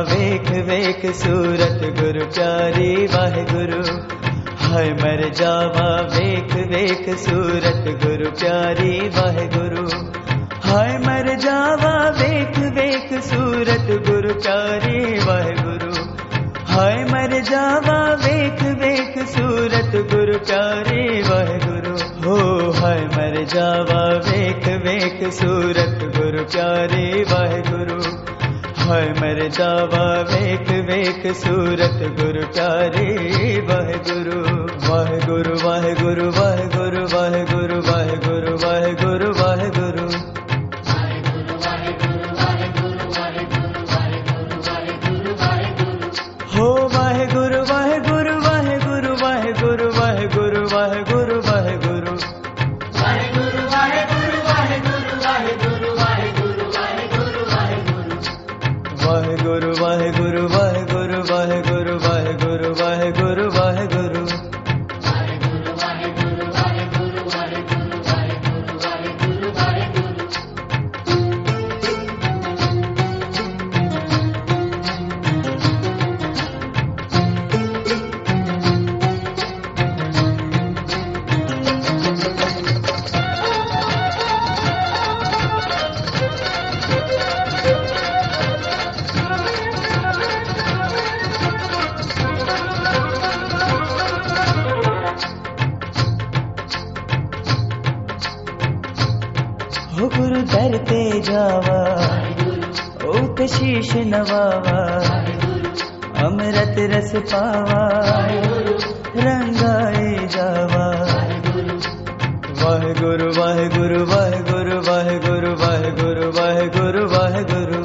वेख वेख, सूरत गुरु प्यारी वाहे हाय मर जावा, वेख वेख, सूरत गुरु प्यारी वाहे गुरु हाय मर जावा, वेख वेख, सूरत गुरु प्यारी वाहे हाय मर जावा, वेख वेख, सूरत गुरु प्यारे, वाहेगुरु। हो हाय मर जावा, वेख वेख, सूरत गुरु प्यारे, वाहेगुरु। भय मर जावा वेक वेक सूरत गुरु प्यारे। वाहे गुरु सूर गुरु वेगुरु वागुरु वागुरु वागुरु ਹੋ ਗੁਰੂ ਦਰ ਤੇ ਜਾਵਾ। ਓ ਤੇ ਸ਼ੀਸ਼ ਨਵਾਵਾ। ਅੰਮ੍ਰਿਤ ਰਸ ਪਾਵਾ। ਰੰਗਾਏ ਜਾਵਾ। ਵਾਹਿਗੁਰੂ ਵਾਹਿਗੁਰੂ ਵਾਹਿਗੁਰੂ ਵਾਹਿਗੁਰੂ ਵਾਹਿਗੁਰੂ ਵਾਹਿਗੁਰੂ ਵਾਹਿਗੁਰੂ।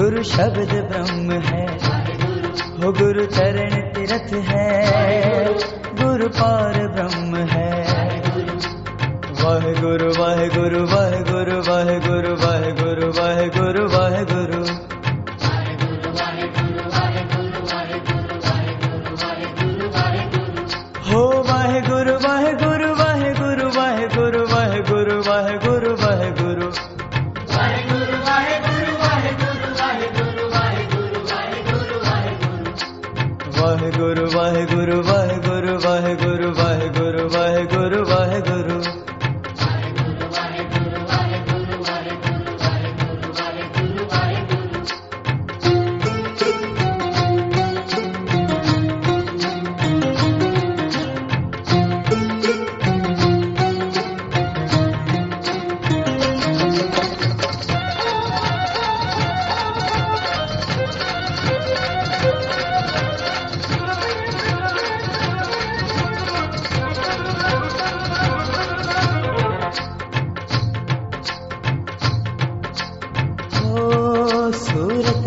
गुरु शब्द ब्रह्म है। वो गुरु चरण तीर्थ है। गुरु पार ब्रह्म है। वह गुरु वह गुरु वह गुरु वह गुरु वह गुरु वह गुरु वह गुरु गुरु वाहे गुरु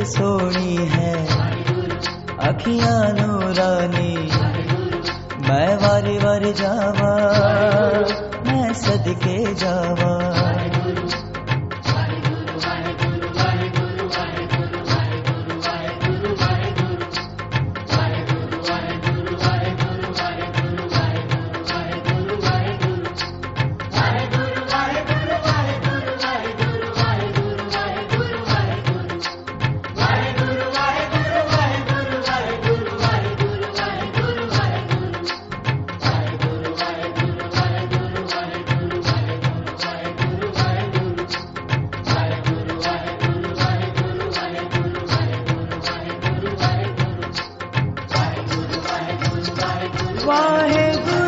सोनी है। अखियाँ नूरानी। मैं वारी वारी जावा मैं सदके जावा। वाहे